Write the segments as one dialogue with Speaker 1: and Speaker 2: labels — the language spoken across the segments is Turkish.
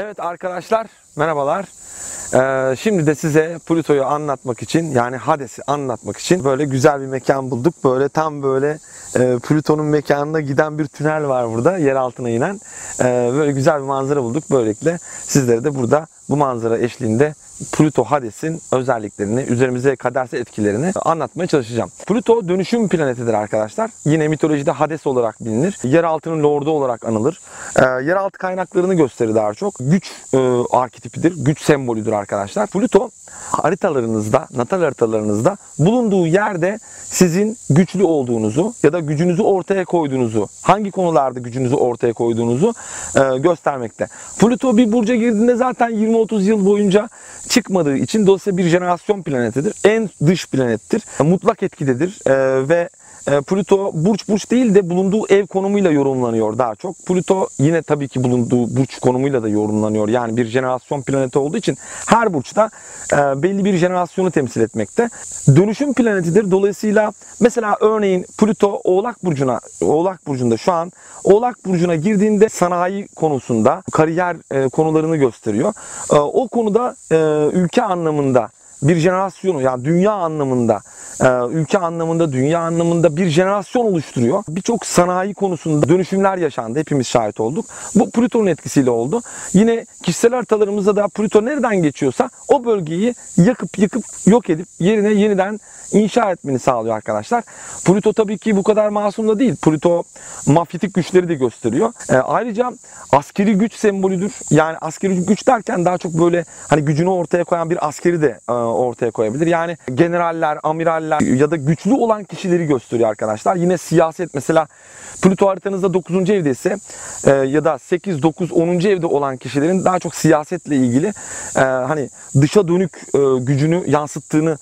Speaker 1: Evet arkadaşlar merhabalar. Ee, şimdi de size Plüto'yu anlatmak için yani Hades'i anlatmak için böyle güzel bir mekan bulduk. Böyle tam böyle e, Plüton'un mekanına giden bir tünel var burada yer altına inen. Ee, böyle güzel bir manzara bulduk. Böylelikle sizlere de burada bu manzara eşliğinde Plüto Hades'in özelliklerini, üzerimize kaderse etkilerini anlatmaya çalışacağım. Plüto dönüşüm planetidir arkadaşlar. Yine mitolojide Hades olarak bilinir. Yeraltının lordu olarak anılır. Ee, yeraltı kaynaklarını gösterir daha çok. Güç e, arketipidir, güç sembolüdür arkadaşlar. Plüto haritalarınızda, natal haritalarınızda bulunduğu yerde sizin güçlü olduğunuzu ya da gücünüzü ortaya koyduğunuzu, hangi konularda gücünüzü ortaya koyduğunuzu e, göstermekte. Plüto bir burca girdiğinde zaten 20-30 yıl boyunca çıkmadığı için dolayısıyla bir jenerasyon planetidir. En dış planettir. Mutlak etkidedir e, ve Plüto burç burç değil de bulunduğu ev konumuyla yorumlanıyor daha çok. Plüto yine tabii ki bulunduğu burç konumuyla da yorumlanıyor. Yani bir jenerasyon planeti olduğu için her burçta e, belli bir jenerasyonu temsil etmekte. Dönüşüm planetidir. Dolayısıyla mesela örneğin Plüto Oğlak burcuna Oğlak burcunda şu an Oğlak burcuna girdiğinde sanayi konusunda kariyer e, konularını gösteriyor. O konuda ülke anlamında bir jenerasyonu yani dünya anlamında, ülke anlamında, dünya anlamında bir jenerasyon oluşturuyor. Birçok sanayi konusunda dönüşümler yaşandı. Hepimiz şahit olduk. Bu Plüton'un etkisiyle oldu. Yine kişisel haritalarımızda da Plüto nereden geçiyorsa o bölgeyi yakıp yıkıp yok edip yerine yeniden inşa etmeni sağlıyor arkadaşlar. Plüto tabii ki bu kadar masum da değil. Plüto mafyatik güçleri de gösteriyor. E, ayrıca askeri güç sembolüdür. Yani askeri güç derken daha çok böyle hani gücünü ortaya koyan bir askeri de e, ortaya koyabilir. Yani generaller, amiraller ya da güçlü olan kişileri gösteriyor arkadaşlar. Yine siyaset mesela Plüto haritanızda 9. evde ise e, ya da 8, 9, 10. evde olan kişilerin daha çok siyasetle ilgili e, hani dışa dönük e, gücünü yansıttığını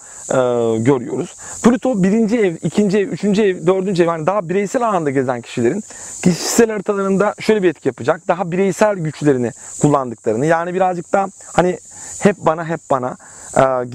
Speaker 1: görüyoruz. Plüto 1. ev, 2. ev, 3. ev, 4. ev yani daha bireysel alanda gezen kişilerin kişisel haritalarında şöyle bir etki yapacak. Daha bireysel güçlerini kullandıklarını yani birazcık daha hani hep bana hep bana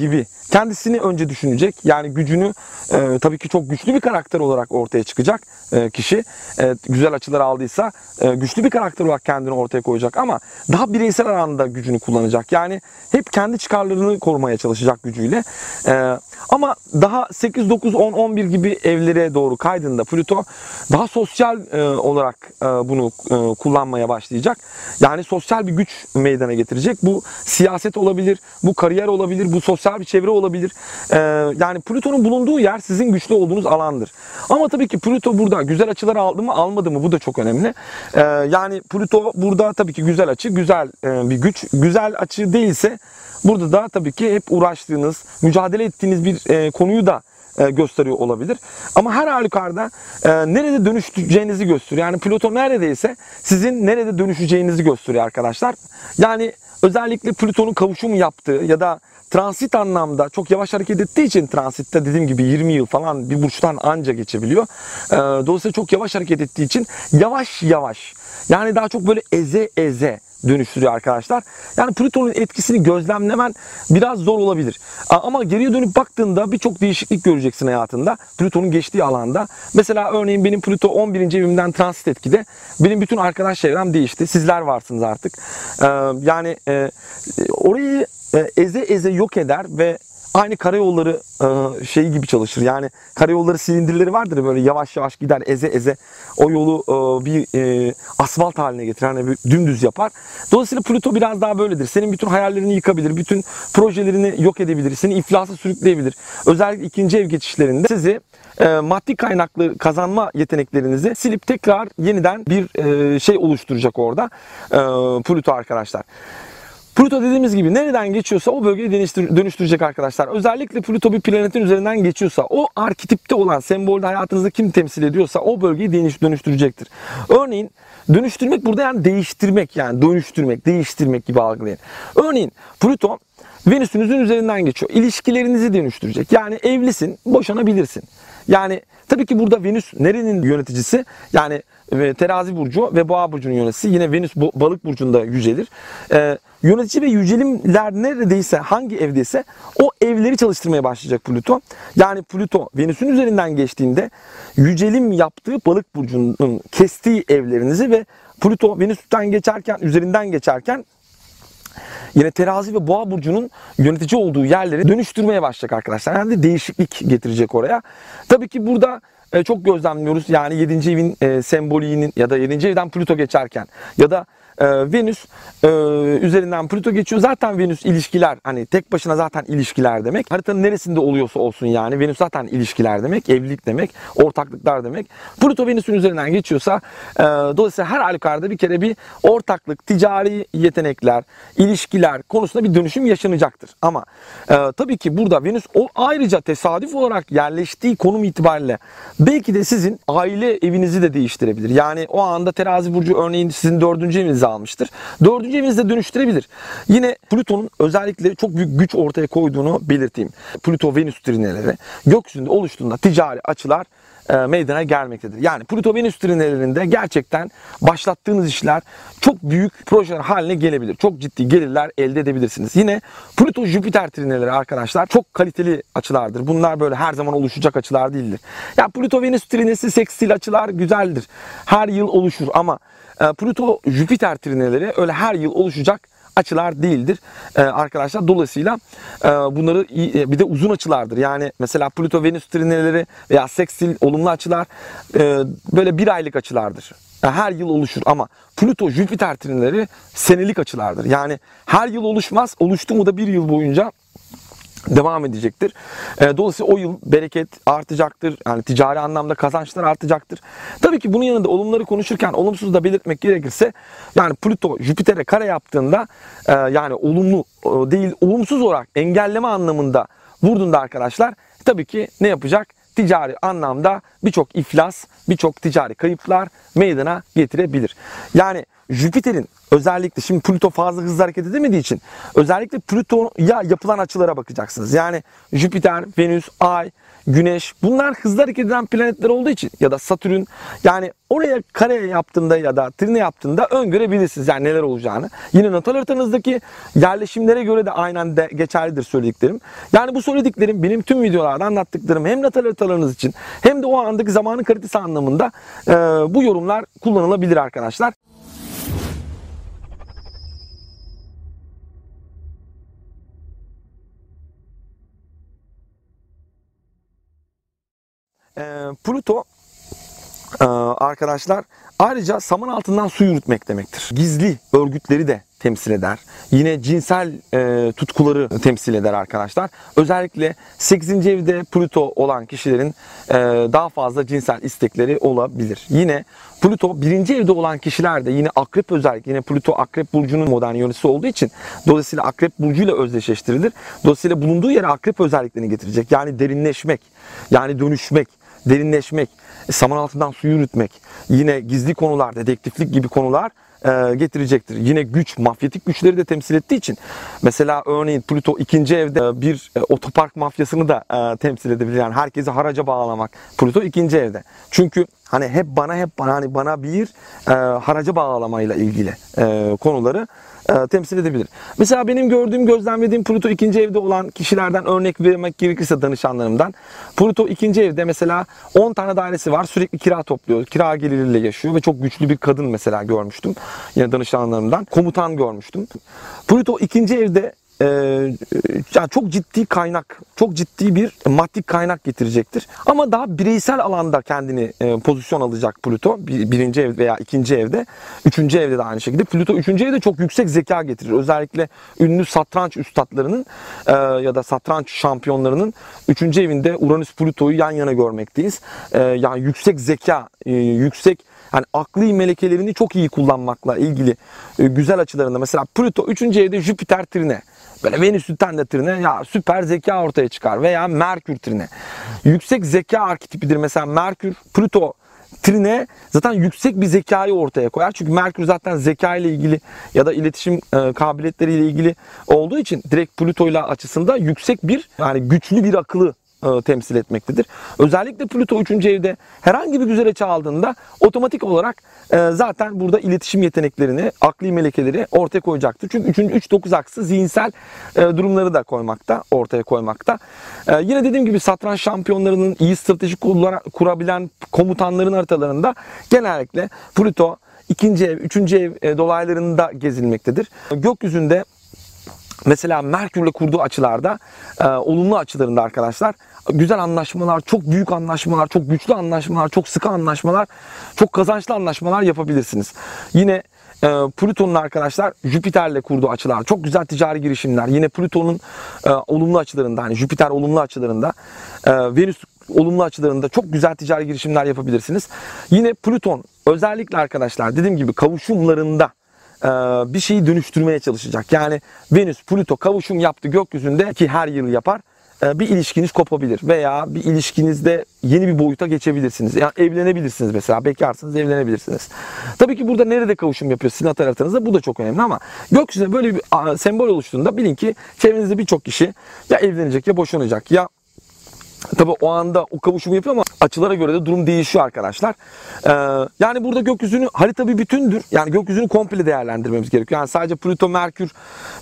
Speaker 1: gibi kendisini önce düşünecek. Yani gücünü e, tabii ki çok güçlü bir karakter olarak ortaya çıkacak e, kişi. E, güzel açılar aldıysa e, güçlü bir karakter olarak kendini ortaya koyacak ama daha bireysel alanda gücünü kullanacak. Yani hep kendi çıkarlarını korumaya çalışacak gücüyle. E, ama daha 8, 9, 10, 11 gibi evlere doğru kaydığında Plüto daha sosyal e, olarak e, bunu e, kullanmaya başlayacak. Yani sosyal bir güç meydana getirecek. Bu siyaset olabilir, bu kariyer olabilir, bu sosyal bir çevre olabilir. E, yani Plüton'un bulunduğu yer sizin güçlü olduğunuz alandır. Ama tabii ki Plüto burada güzel açılar aldı mı almadı mı bu da çok önemli. E, yani Plüto burada tabii ki güzel açı, güzel e, bir güç. Güzel açı değilse Burada da tabii ki hep uğraştığınız, mücadele ettiğiniz bir e, konuyu da e, gösteriyor olabilir. Ama her halükarda e, nerede dönüşeceğinizi gösteriyor. Yani Plüto neredeyse sizin nerede dönüşeceğinizi gösteriyor arkadaşlar. Yani özellikle Plüton'un kavuşum yaptığı ya da transit anlamda çok yavaş hareket ettiği için transitte dediğim gibi 20 yıl falan bir burçtan anca geçebiliyor. E, dolayısıyla çok yavaş hareket ettiği için yavaş yavaş yani daha çok böyle eze eze dönüştürüyor arkadaşlar. Yani Plüton'un etkisini gözlemlemen biraz zor olabilir. Ama geriye dönüp baktığında birçok değişiklik göreceksin hayatında. Plüton'un geçtiği alanda. Mesela örneğin benim Plüto 11. evimden transit etkide. Benim bütün arkadaş çevrem değişti. Sizler varsınız artık. Yani orayı eze eze yok eder ve aynı karayolları e, şey gibi çalışır. Yani karayolları silindirleri vardır böyle yavaş yavaş gider eze eze o yolu e, bir e, asfalt haline getirir. Hani bir dümdüz yapar. Dolayısıyla Plüto biraz daha böyledir. Senin bütün hayallerini yıkabilir. Bütün projelerini yok edebilir. Seni iflasa sürükleyebilir. Özellikle ikinci ev geçişlerinde sizi maddi kaynaklı kazanma yeteneklerinizi silip tekrar yeniden bir şey oluşturacak orada Plüto arkadaşlar. Pluto dediğimiz gibi nereden geçiyorsa o bölgeyi dönüştürecek arkadaşlar. Özellikle Pluto bir planetin üzerinden geçiyorsa o arketipte olan sembolde hayatınızda kim temsil ediyorsa o bölgeyi dönüştürecektir. Örneğin dönüştürmek burada yani değiştirmek yani dönüştürmek, değiştirmek gibi algılayın. Örneğin Pluto Venüs'ünüzün üzerinden geçiyor. İlişkilerinizi dönüştürecek. Yani evlisin, boşanabilirsin. Yani tabii ki burada Venüs nerenin yöneticisi? Yani e, terazi burcu ve boğa burcunun yöneticisi. Yine Venüs balık burcunda yücelir. Ee, yönetici ve yücelimler neredeyse hangi evdeyse o evleri çalıştırmaya başlayacak Plüto. Yani Plüto Venüs'ün üzerinden geçtiğinde yücelim yaptığı balık burcunun kestiği evlerinizi ve Plüto Venüs'ten geçerken üzerinden geçerken yine terazi ve boğa burcunun yönetici olduğu yerleri dönüştürmeye başlayacak arkadaşlar. Yani de değişiklik getirecek oraya. Tabii ki burada e, çok gözlemliyoruz. Yani 7. evin e, sembolinin ya da 7. evden Plüto geçerken ya da e, Venüs e, üzerinden Plüto geçiyor. Zaten Venüs ilişkiler hani tek başına zaten ilişkiler demek. Haritanın neresinde oluyorsa olsun yani Venüs zaten ilişkiler demek, evlilik demek, ortaklıklar demek. Plüto Venüs'ün üzerinden geçiyorsa e, dolayısıyla her halükarda bir kere bir ortaklık, ticari yetenekler, ilişkiler konusunda bir dönüşüm yaşanacaktır. Ama e, tabii ki burada Venüs o ayrıca tesadüf olarak yerleştiği konum itibariyle belki de sizin aile evinizi de değiştirebilir. Yani o anda terazi burcu örneğin sizin dördüncü evinizi almıştır. Dördüncü evinizde dönüştürebilir. Yine Plüton'un özellikle çok büyük güç ortaya koyduğunu belirteyim. Plüto-Venüs trineleri gökyüzünde oluştuğunda ticari açılar meydana gelmektedir. Yani Plüto Venüs trinelerinde gerçekten başlattığınız işler çok büyük projeler haline gelebilir. Çok ciddi gelirler elde edebilirsiniz. Yine Plüto Jüpiter trineleri arkadaşlar çok kaliteli açılardır. Bunlar böyle her zaman oluşacak açılar değildir. Ya Plüto Venüs trinesi seksil açılar güzeldir. Her yıl oluşur ama e, Plüto Jüpiter trineleri öyle her yıl oluşacak açılar değildir ee, arkadaşlar. Dolayısıyla e, bunları e, bir de uzun açılardır. Yani mesela Plüto Venüs trineleri veya seksil olumlu açılar e, böyle bir aylık açılardır. Her yıl oluşur ama Plüto Jüpiter trineleri senelik açılardır. Yani her yıl oluşmaz. Oluştu mu da bir yıl boyunca devam edecektir. E, dolayısıyla o yıl bereket artacaktır. Yani ticari anlamda kazançlar artacaktır. Tabii ki bunun yanında olumları konuşurken olumsuz da belirtmek gerekirse yani Plüto Jüpiter'e kare yaptığında e, yani olumlu e, değil olumsuz olarak engelleme anlamında vurduğunda arkadaşlar tabii ki ne yapacak? Ticari anlamda birçok iflas, birçok ticari kayıplar meydana getirebilir. Yani Jüpiter'in özellikle şimdi Plüto fazla hızlı hareket edemediği için özellikle Plüto'ya yapılan açılara bakacaksınız. Yani Jüpiter, Venüs, Ay, Güneş bunlar hızlı hareket eden planetler olduğu için ya da Satürn yani oraya kare yaptığında ya da trine yaptığında öngörebilirsiniz yani neler olacağını. Yine natal haritanızdaki yerleşimlere göre de aynen de geçerlidir söylediklerim. Yani bu söylediklerim benim tüm videolarda anlattıklarım hem natal haritalarınız için hem de o andaki zamanın kalitesi anlamında e, bu yorumlar kullanılabilir arkadaşlar. E, Pluto e, arkadaşlar ayrıca saman altından su yürütmek demektir. Gizli örgütleri de temsil eder. Yine cinsel e, tutkuları temsil eder arkadaşlar. Özellikle 8. evde Plüto olan kişilerin e, daha fazla cinsel istekleri olabilir. Yine Plüto 1. evde olan kişiler de yine akrep özellik, yine Plüto akrep burcunun modern yönetisi olduğu için dolayısıyla akrep burcuyla özdeşleştirilir. Dolayısıyla bulunduğu yere akrep özelliklerini getirecek. Yani derinleşmek, yani dönüşmek, derinleşmek, saman altından su yürütmek, yine gizli konular, dedektiflik gibi konular e, getirecektir. Yine güç, mafyatik güçleri de temsil ettiği için mesela örneğin Pluto ikinci evde bir e, otopark mafyasını da e, temsil edebilir. Yani herkesi haraca bağlamak. Pluto ikinci evde. Çünkü hani hep bana hep bana hani bana bir e, haraca bağlamayla ilgili e, konuları e, temsil edebilir. Mesela benim gördüğüm, gözlemlediğim Pluto ikinci evde olan kişilerden örnek vermek gerekirse danışanlarımdan. Pluto ikinci evde mesela 10 tane dairesi var. Sürekli kira topluyor. Kira geliriyle yaşıyor ve çok güçlü bir kadın mesela görmüştüm. Yine danışanlarımdan. Komutan görmüştüm. Pluto ikinci evde e, yani çok ciddi kaynak, çok ciddi bir maddi kaynak getirecektir. Ama daha bireysel alanda kendini e, pozisyon alacak Plüto. Bir, birinci ev veya ikinci evde. Üçüncü evde de aynı şekilde. Plüto üçüncü evde çok yüksek zeka getirir. Özellikle ünlü satranç üstadlarının e, ya da satranç şampiyonlarının üçüncü evinde Uranüs Plüto'yu yan yana görmekteyiz. E, yani yüksek zeka, e, yüksek yani akli melekelerini çok iyi kullanmakla ilgili e, güzel açılarında mesela Plüto 3. evde Jüpiter trine Böyle Venüs'ten de trine ya süper zeka ortaya çıkar veya Merkür trine. Yüksek zeka arketipidir mesela Merkür, Plüto trine zaten yüksek bir zekayı ortaya koyar. Çünkü Merkür zaten zeka ile ilgili ya da iletişim e, kabiliyetleriyle ilgili olduğu için direkt Plüto ile açısında yüksek bir yani güçlü bir akıllı e, temsil etmektedir. Özellikle Plüto 3. evde herhangi bir güzel açı aldığında otomatik olarak e, zaten burada iletişim yeteneklerini, akli melekeleri ortaya koyacaktır. Çünkü 3. 3 9 aksı zihinsel e, durumları da koymakta, ortaya koymakta. Yine dediğim gibi satranç şampiyonlarının iyi strateji kurabilen komutanların haritalarında genellikle Plüto ikinci ev, üçüncü ev dolaylarında gezilmektedir. Gökyüzünde Mesela Merkür'le kurduğu açılarda e, olumlu açılarında arkadaşlar güzel anlaşmalar, çok büyük anlaşmalar, çok güçlü anlaşmalar, çok sıkı anlaşmalar, çok kazançlı anlaşmalar yapabilirsiniz. Yine e, Plüton'un arkadaşlar Jüpiter'le kurduğu açılar, çok güzel ticari girişimler. Yine Plüton'un e, olumlu açılarında, hani Jüpiter olumlu açılarında, e, Venüs olumlu açılarında çok güzel ticari girişimler yapabilirsiniz. Yine Plüton özellikle arkadaşlar dediğim gibi kavuşumlarında bir şeyi dönüştürmeye çalışacak. Yani Venüs Plüto kavuşum yaptı gökyüzünde ki her yıl yapar e, bir ilişkiniz kopabilir veya bir ilişkinizde yeni bir boyuta geçebilirsiniz. Yani evlenebilirsiniz mesela. Bekarsınız evlenebilirsiniz. Tabii ki burada nerede kavuşum yapıyor sizin tarafınızda bu da çok önemli ama gökyüzünde böyle bir sembol oluştuğunda bilin ki çevrenizde birçok kişi ya evlenecek ya boşanacak ya Tabi o anda o kavuşumu yapıyor ama açılara göre de durum değişiyor arkadaşlar. Ee, yani burada gökyüzünü harita bir bütündür. Yani gökyüzünü komple değerlendirmemiz gerekiyor. Yani sadece Plüto, Merkür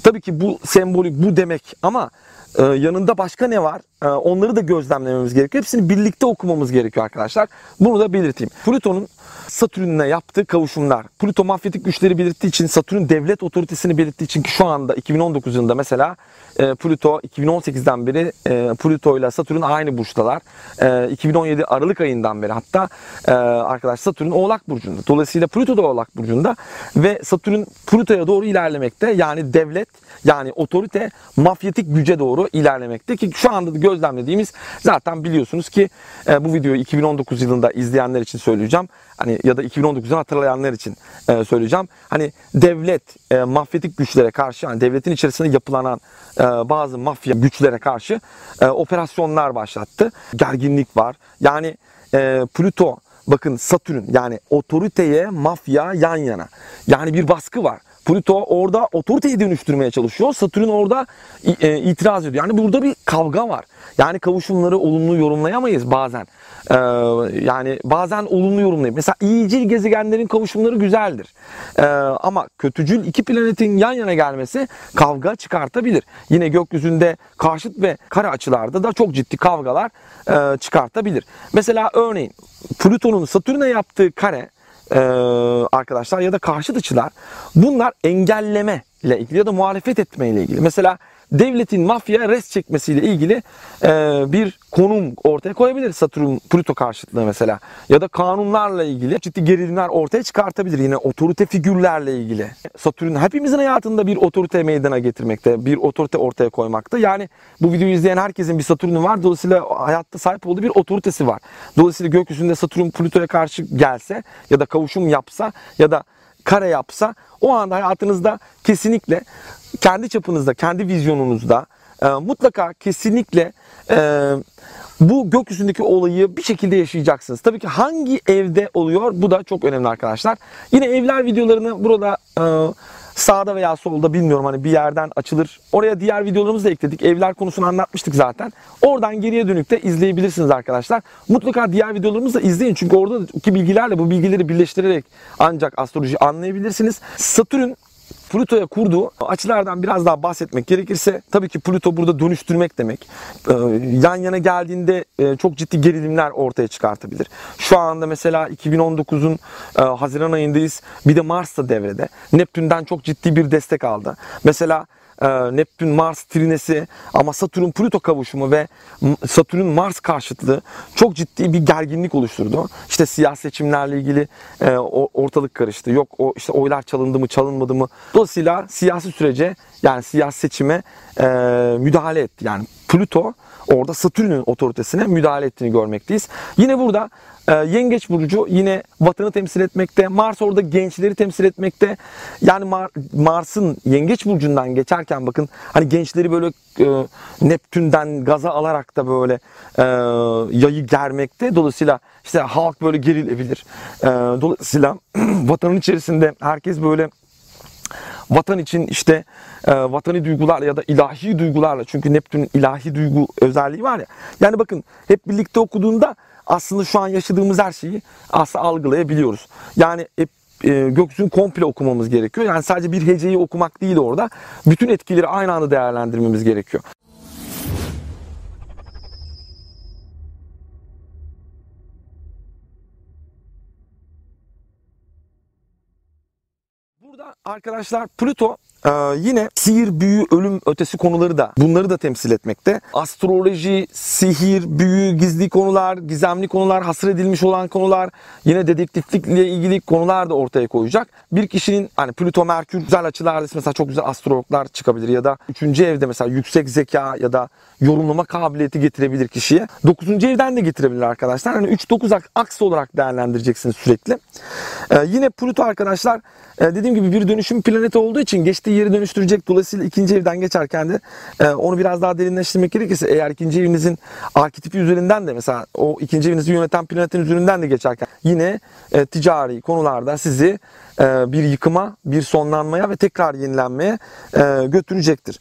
Speaker 1: tabii ki bu sembolik bu demek ama e, yanında başka ne var? E, onları da gözlemlememiz gerekiyor. Hepsini birlikte okumamız gerekiyor arkadaşlar. Bunu da belirteyim. Plüton'un Satürn'le yaptığı kavuşumlar. Plüto mafyatik güçleri belirttiği için, Satürn devlet otoritesini belirttiği için ki şu anda 2019 yılında mesela e, Plüto 2018'den beri e, Plüto ile Satürn aynı burçtalar. E, 2017 Aralık ayından beri hatta e, arkadaş Satürn Oğlak burcunda. Dolayısıyla Plüto da Oğlak burcunda ve Satürn Plüto'ya doğru ilerlemekte. Yani devlet yani otorite mafyatik güce doğru ilerlemekte ki şu anda da gözlemlediğimiz zaten biliyorsunuz ki e, bu videoyu 2019 yılında izleyenler için söyleyeceğim. Hani ya da 2019'u hatırlayanlar için e, söyleyeceğim. Hani devlet e, mafyatik güçlere karşı yani devletin içerisinde yapılanan e, bazı mafya güçlere karşı e, operasyonlar başlattı. Gerginlik var. Yani e, Plüto bakın Satürn yani otoriteye mafya yan yana. Yani bir baskı var. Plüto orada otoriteyi dönüştürmeye çalışıyor. Satürn orada e, itiraz ediyor. Yani burada bir kavga var. Yani kavuşumları olumlu yorumlayamayız bazen. Ee, yani bazen olumlu yorumlayıp mesela iyicil gezegenlerin kavuşumları güzeldir. Ee, ama kötücül iki planetin yan yana gelmesi kavga çıkartabilir. Yine gökyüzünde karşıt ve kare açılarda da çok ciddi kavgalar e, çıkartabilir. Mesela örneğin Plüton'un Satürn'e yaptığı kare e, arkadaşlar ya da karşıt açılar bunlar engelleme ile ilgili ya da muhalefet etme ilgili. Mesela devletin mafya res çekmesiyle ilgili e, bir konum ortaya koyabilir Satürn Plüto karşıtlığı mesela ya da kanunlarla ilgili ciddi gerilimler ortaya çıkartabilir yine otorite figürlerle ilgili. Satürn hepimizin hayatında bir otorite meydana getirmekte, bir otorite ortaya koymakta. Yani bu videoyu izleyen herkesin bir Satürn'ü var. Dolayısıyla hayatta sahip olduğu bir otoritesi var. Dolayısıyla gökyüzünde Satürn Plüto'ya karşı gelse ya da kavuşum yapsa ya da kare yapsa o anda hayatınızda kesinlikle kendi çapınızda, kendi vizyonunuzda e, mutlaka kesinlikle e, bu gökyüzündeki olayı bir şekilde yaşayacaksınız. Tabii ki hangi evde oluyor bu da çok önemli arkadaşlar. Yine evler videolarını burada e, sağda veya solda bilmiyorum hani bir yerden açılır. Oraya diğer videolarımızı da ekledik. Evler konusunu anlatmıştık zaten. Oradan geriye dönük de izleyebilirsiniz arkadaşlar. Mutlaka diğer videolarımızı da izleyin. Çünkü oradaki bilgilerle bu bilgileri birleştirerek ancak astroloji anlayabilirsiniz. Satürn Plüto'ya kurduğu açılardan biraz daha bahsetmek gerekirse tabii ki Plüto burada dönüştürmek demek. Ee, yan yana geldiğinde e, çok ciddi gerilimler ortaya çıkartabilir. Şu anda mesela 2019'un e, Haziran ayındayız. Bir de Mars da devrede. Neptün'den çok ciddi bir destek aldı. Mesela Neptün Mars trinesi ama Satürn Plüto kavuşumu ve Satürn Mars karşıtlığı çok ciddi bir gerginlik oluşturdu. İşte siyasi seçimlerle ilgili e, ortalık karıştı. Yok o işte oylar çalındı mı çalınmadı mı. Dolayısıyla siyasi sürece yani siyasi seçime e, müdahale etti. Yani Plüto orada Satürn'ün otoritesine müdahale ettiğini görmekteyiz. Yine burada e, Yengeç Burcu yine vatanı temsil etmekte. Mars orada gençleri temsil etmekte. Yani Mar Mars'ın Yengeç Burcu'ndan geçerken bakın hani gençleri böyle e, Neptün'den gaza alarak da böyle e, yayı germekte. Dolayısıyla işte halk böyle gerilebilir. E, dolayısıyla vatanın içerisinde herkes böyle vatan için işte e, vatani duygularla ya da ilahi duygularla çünkü Neptün ilahi duygu özelliği var ya. Yani bakın hep birlikte okuduğunda aslında şu an yaşadığımız her şeyi aslında algılayabiliyoruz. Yani hep e, gökyüzünü komple okumamız gerekiyor. Yani sadece bir heceyi okumak değil orada. Bütün etkileri aynı anda değerlendirmemiz gerekiyor. Arkadaşlar Plüto Ee, yine sihir, büyü, ölüm ötesi konuları da bunları da temsil etmekte. Astroloji, sihir, büyü, gizli konular, gizemli konular, hasır edilmiş olan konular, yine dedektiflikle ilgili konular da ortaya koyacak. Bir kişinin hani Plüto, Merkür güzel açılarda mesela çok güzel astrologlar çıkabilir ya da 3. evde mesela yüksek zeka ya da yorumlama kabiliyeti getirebilir kişiye. 9. evden de getirebilir arkadaşlar. Hani 3-9 aks olarak değerlendireceksiniz sürekli. Ee, yine Plüto arkadaşlar e, dediğim gibi bir dönüşüm planeti olduğu için geçtiği yeri dönüştürecek. Dolayısıyla ikinci evden geçerken de e, onu biraz daha derinleştirmek gerekirse eğer ikinci evinizin arketipi üzerinden de mesela o ikinci evinizi yöneten planetin üzerinden de geçerken yine e, ticari konularda sizi e, bir yıkıma, bir sonlanmaya ve tekrar yenilenmeye e, götürecektir.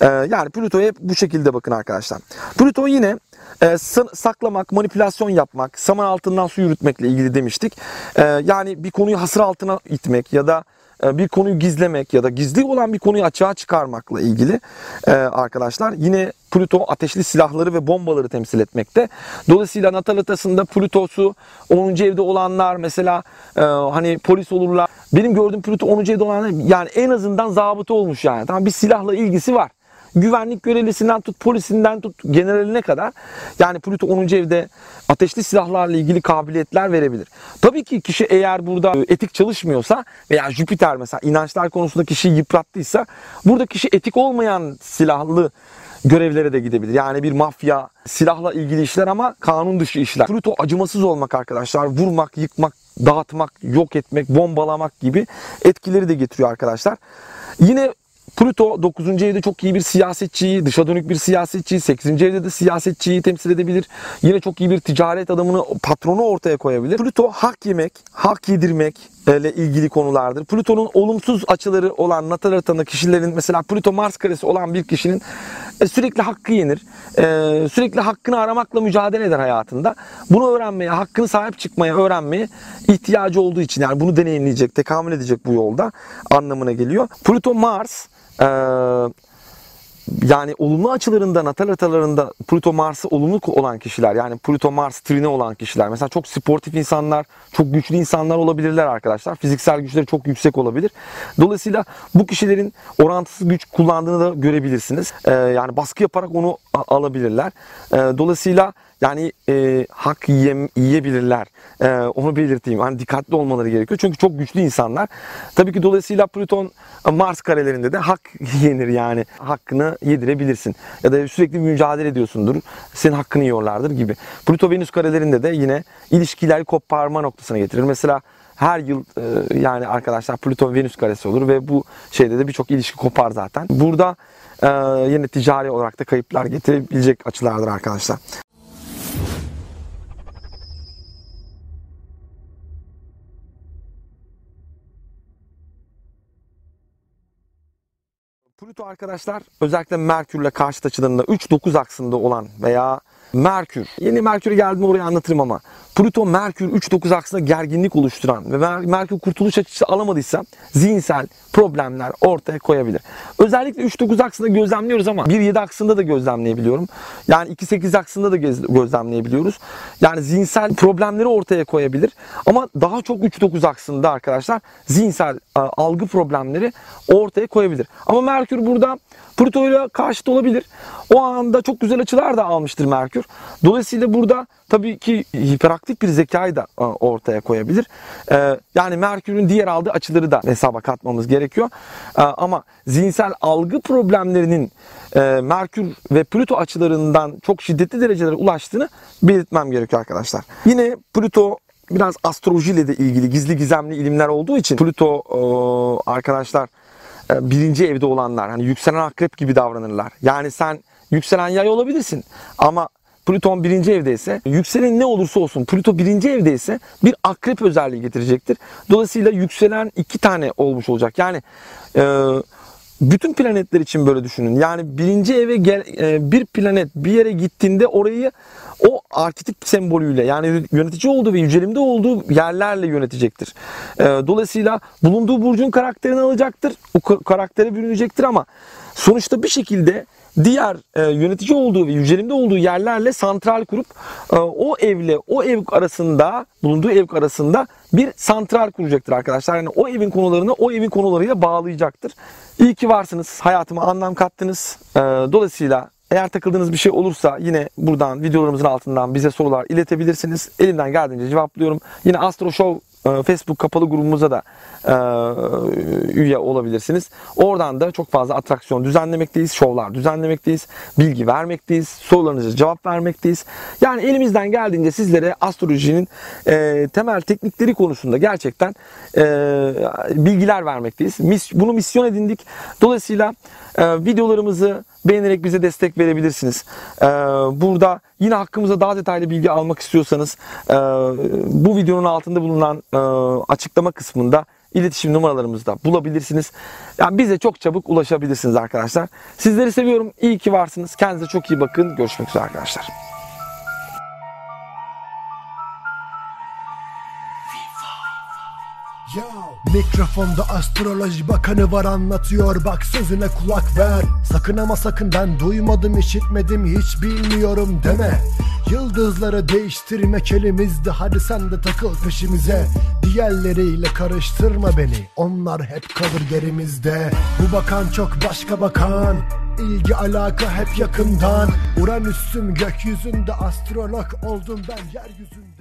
Speaker 1: E, yani Plüto'ya bu şekilde bakın arkadaşlar. Plüto yine e, saklamak, manipülasyon yapmak, saman altından su yürütmekle ilgili demiştik. E, yani bir konuyu hasır altına itmek ya da bir konuyu gizlemek ya da gizli olan bir konuyu açığa çıkarmakla ilgili e, arkadaşlar. Yine Plüto ateşli silahları ve bombaları temsil etmekte. Dolayısıyla natal haritasında Plüto'su 10. evde olanlar mesela e, hani polis olurlar. Benim gördüğüm Plüto 10. evde olanlar yani en azından zabıta olmuş yani. Tamam bir silahla ilgisi var güvenlik görevlisinden tut, polisinden tut, generaline kadar. Yani Pluto 10. evde ateşli silahlarla ilgili kabiliyetler verebilir. Tabii ki kişi eğer burada etik çalışmıyorsa veya Jüpiter mesela inançlar konusunda kişiyi yıprattıysa burada kişi etik olmayan silahlı görevlere de gidebilir. Yani bir mafya, silahla ilgili işler ama kanun dışı işler. Pluto acımasız olmak arkadaşlar. Vurmak, yıkmak, dağıtmak, yok etmek, bombalamak gibi etkileri de getiriyor arkadaşlar. Yine Pluto 9. evde çok iyi bir siyasetçiyi, dışa dönük bir siyasetçiyi, 8. evde de siyasetçiyi temsil edebilir. Yine çok iyi bir ticaret adamını, patronu ortaya koyabilir. Pluto hak yemek, hak yedirmek, ile ilgili konulardır. Plüton'un olumsuz açıları olan natal haritanın kişilerin mesela Plüto Mars karesi olan bir kişinin e, sürekli hakkı yenir. E, sürekli hakkını aramakla mücadele eder hayatında. Bunu öğrenmeye, hakkını sahip çıkmaya öğrenmeye ihtiyacı olduğu için yani bunu deneyimleyecek, tekamül edecek bu yolda anlamına geliyor. Plüto Mars ee, yani olumlu açılarında natal haritalarında Pluto Mars'ı olumlu olan kişiler yani Pluto Mars trine olan kişiler mesela çok sportif insanlar, çok güçlü insanlar olabilirler arkadaşlar. Fiziksel güçleri çok yüksek olabilir. Dolayısıyla bu kişilerin orantısız güç kullandığını da görebilirsiniz. Ee, yani baskı yaparak onu alabilirler. Ee, dolayısıyla yani e, hak yiyem, yiyebilirler. E, onu belirteyim. Hani dikkatli olmaları gerekiyor. Çünkü çok güçlü insanlar. Tabii ki dolayısıyla Plüton Mars karelerinde de hak yenir yani. Hakkını yedirebilirsin. Ya da sürekli mücadele ediyorsundur. Senin hakkını yiyorlardır gibi. Plüto Venüs karelerinde de yine ilişkiler koparma noktasına getirir. Mesela her yıl e, yani arkadaşlar Plüton Venüs karesi olur ve bu şeyde de birçok ilişki kopar zaten. Burada e, yine ticari olarak da kayıplar getirebilecek açılardır arkadaşlar. Pluto arkadaşlar özellikle Merkürle karşıt açılarında 3-9 aksında olan veya Merkür. Yeni Merkür geldiğinde oraya anlatırım ama Plüto Merkür 3-9 aksında gerginlik oluşturan ve Merkür kurtuluş açısı alamadıysa zihinsel problemler ortaya koyabilir. Özellikle 3-9 aksında gözlemliyoruz ama 1-7 aksında da gözlemleyebiliyorum. Yani 2-8 aksında da gözlemleyebiliyoruz. Yani zihinsel problemleri ortaya koyabilir. Ama daha çok 3-9 aksında arkadaşlar zihinsel algı problemleri ortaya koyabilir. Ama Merkür burada Plüto ile karşıt olabilir. O anda çok güzel açılar da almıştır Merkür. Dolayısıyla burada tabii ki hiperaktif bir zekayı da e, ortaya koyabilir. E, yani Merkür'ün diğer aldığı açıları da hesaba katmamız gerekiyor. E, ama zihinsel algı problemlerinin Merkür ve Plüto açılarından çok şiddetli derecelere ulaştığını belirtmem gerekiyor arkadaşlar. Yine Plüto biraz astrolojiyle de ilgili gizli gizemli ilimler olduğu için Plüto arkadaşlar birinci evde olanlar hani yükselen akrep gibi davranırlar. Yani sen yükselen yay olabilirsin ama Plüton birinci evdeyse yükselen ne olursa olsun Plüto birinci evdeyse bir akrep özelliği getirecektir. Dolayısıyla yükselen iki tane olmuş olacak. Yani e, bütün planetler için böyle düşünün. Yani birinci eve gel, e, bir planet bir yere gittiğinde orayı o arketip sembolüyle yani yönetici olduğu ve yücelimde olduğu yerlerle yönetecektir. E, dolayısıyla bulunduğu burcun karakterini alacaktır. O karakteri bürünecektir ama sonuçta bir şekilde diğer e, yönetici olduğu ve yücelimde olduğu yerlerle santral kurup e, o evle o ev arasında bulunduğu ev arasında bir santral kuracaktır arkadaşlar. Yani o evin konularını o evin konularıyla bağlayacaktır. İyi ki varsınız. Hayatıma anlam kattınız. E, dolayısıyla eğer takıldığınız bir şey olursa yine buradan videolarımızın altından bize sorular iletebilirsiniz. Elimden geldiğince cevaplıyorum. Yine Astro Show Facebook kapalı grubumuza da e, üye olabilirsiniz. Oradan da çok fazla atraksiyon düzenlemekteyiz, şovlar düzenlemekteyiz, bilgi vermekteyiz, sorularınıza cevap vermekteyiz. Yani elimizden geldiğince sizlere astrolojinin e, temel teknikleri konusunda gerçekten e, bilgiler vermekteyiz. Mis, bunu misyon edindik. Dolayısıyla e, videolarımızı beğenerek bize destek verebilirsiniz. Ee, burada yine hakkımızda daha detaylı bilgi almak istiyorsanız e, bu videonun altında bulunan e, açıklama kısmında iletişim numaralarımızı da bulabilirsiniz. Yani bize çok çabuk ulaşabilirsiniz arkadaşlar. Sizleri seviyorum. İyi ki varsınız. Kendinize çok iyi bakın. Görüşmek üzere arkadaşlar.
Speaker 2: Mikrofonda astroloji bakanı var anlatıyor. Bak sözüne kulak ver. Sakın ama sakın ben duymadım işitmedim hiç bilmiyorum deme. Yıldızları değiştirmek elimizde hadi sen de takıl peşimize. Diğerleriyle karıştırma beni. Onlar hep kalır gerimizde Bu bakan çok başka bakan. İlgi alaka hep yakından. Uranüs'üm gökyüzünde astrolog oldum ben yeryüzünde